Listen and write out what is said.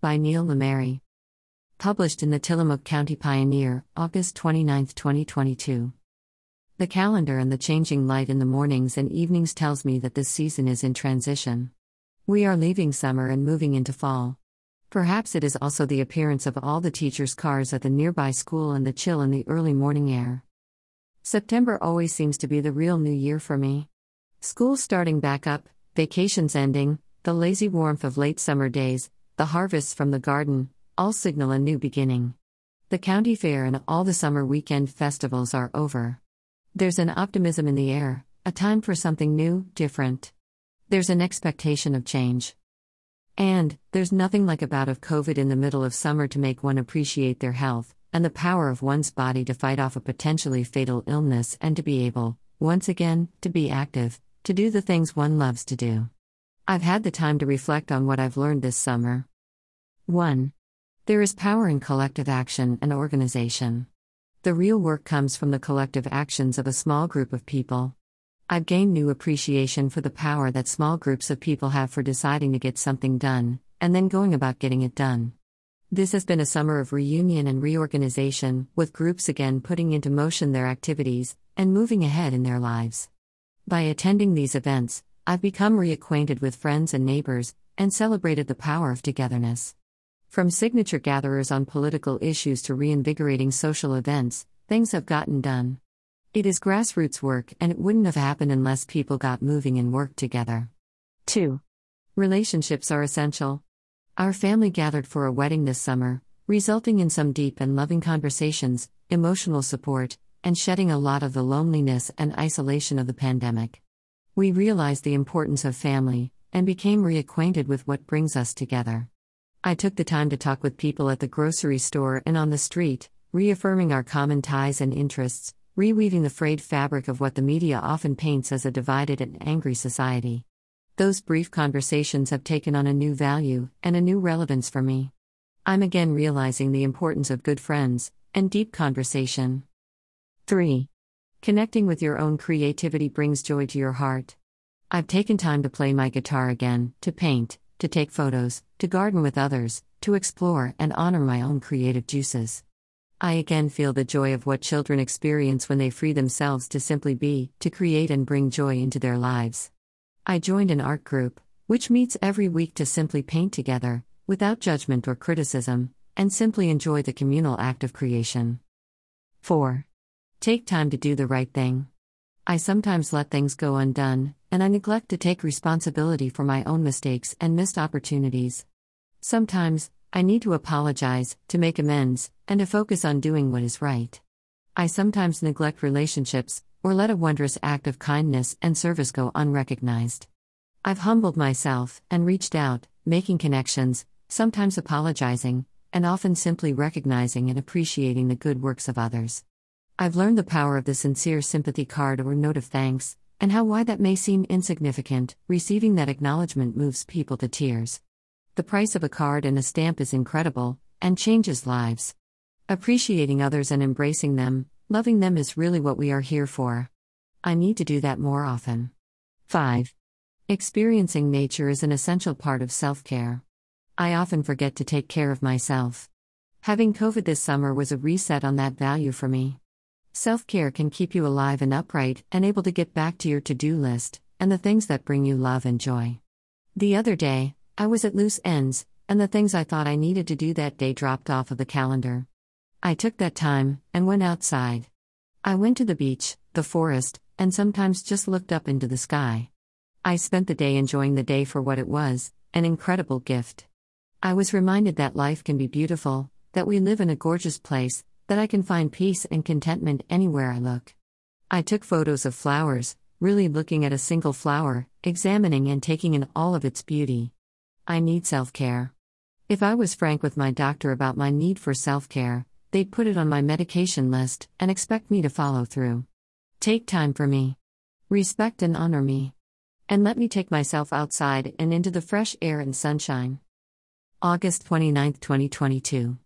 By Neal Lemery. Published in the Tillamook County Pioneer, August 29, 2022. The calendar and the changing light in the mornings and evenings tells me that this season is in transition. We are leaving summer and moving into fall. Perhaps it is also the appearance of all the teachers' cars at the nearby school and the chill in the early morning air. September always seems to be the real new year for me. School starting back up, vacations ending, the lazy warmth of late summer days, the harvests from the garden, all signal a new beginning. The county fair and all the summer weekend festivals are over. There's an optimism in the air, a time for something new, different. There's an expectation of change. And, there's nothing like a bout of COVID in the middle of summer to make one appreciate their health, and the power of one's body to fight off a potentially fatal illness and to be able, once again, to be active, to do the things one loves to do. I've had the time to reflect on what I've learned this summer. 1. There is power in collective action and organization. The real work comes from the collective actions of a small group of people. I've gained new appreciation for the power that small groups of people have for deciding to get something done, and then going about getting it done. This has been a summer of reunion and reorganization, with groups again putting into motion their activities and moving ahead in their lives. By attending these events, I've become reacquainted with friends and neighbors, and celebrated the power of togetherness. From signature gatherers on political issues to reinvigorating social events, things have gotten done. It is grassroots work, and it wouldn't have happened unless people got moving and worked together. 2. Relationships are essential. Our family gathered for a wedding this summer, resulting in some deep and loving conversations, emotional support, and shedding a lot of the loneliness and isolation of the pandemic. We realized the importance of family and became reacquainted with what brings us together. I took the time to talk with people at the grocery store and on the street, reaffirming our common ties and interests, reweaving the frayed fabric of what the media often paints as a divided and angry society. Those brief conversations have taken on a new value and a new relevance for me. I'm again realizing the importance of good friends and deep conversation. 3. Connecting with your own creativity brings joy to your heart. I've taken time to play my guitar again, to paint, to take photos, to garden with others, to explore and honor my own creative juices. I again feel the joy of what children experience when they free themselves to simply be, to create and bring joy into their lives. I joined an art group, which meets every week to simply paint together, without judgment or criticism, and simply enjoy the communal act of creation. 4. Take time to do the right thing. I sometimes let things go undone, and I neglect to take responsibility for my own mistakes and missed opportunities. Sometimes, I need to apologize, to make amends, and to focus on doing what is right. I sometimes neglect relationships, or let a wondrous act of kindness and service go unrecognized. I've humbled myself and reached out, making connections, sometimes apologizing, and often simply recognizing and appreciating the good works of others. I've learned the power of the sincere sympathy card or note of thanks, and how why that may seem insignificant, receiving that acknowledgement moves people to tears. The price of a card and a stamp is incredible, and changes lives. Appreciating others and embracing them, loving them is really what we are here for. I need to do that more often. 5. Experiencing nature is an essential part of self care. I often forget to take care of myself. Having COVID this summer was a reset on that value for me. Self care can keep you alive and upright and able to get back to your to do list and the things that bring you love and joy. The other day, I was at loose ends, and the things I thought I needed to do that day dropped off of the calendar. I took that time and went outside. I went to the beach, the forest, and sometimes just looked up into the sky. I spent the day enjoying the day for what it was an incredible gift. I was reminded that life can be beautiful, that we live in a gorgeous place, that I can find peace and contentment anywhere I look. I took photos of flowers, really looking at a single flower, examining and taking in all of its beauty. I need self care. If I was frank with my doctor about my need for self care, they'd put it on my medication list and expect me to follow through. Take time for me. Respect and honor me. And let me take myself outside and into the fresh air and sunshine. August 29, 2022.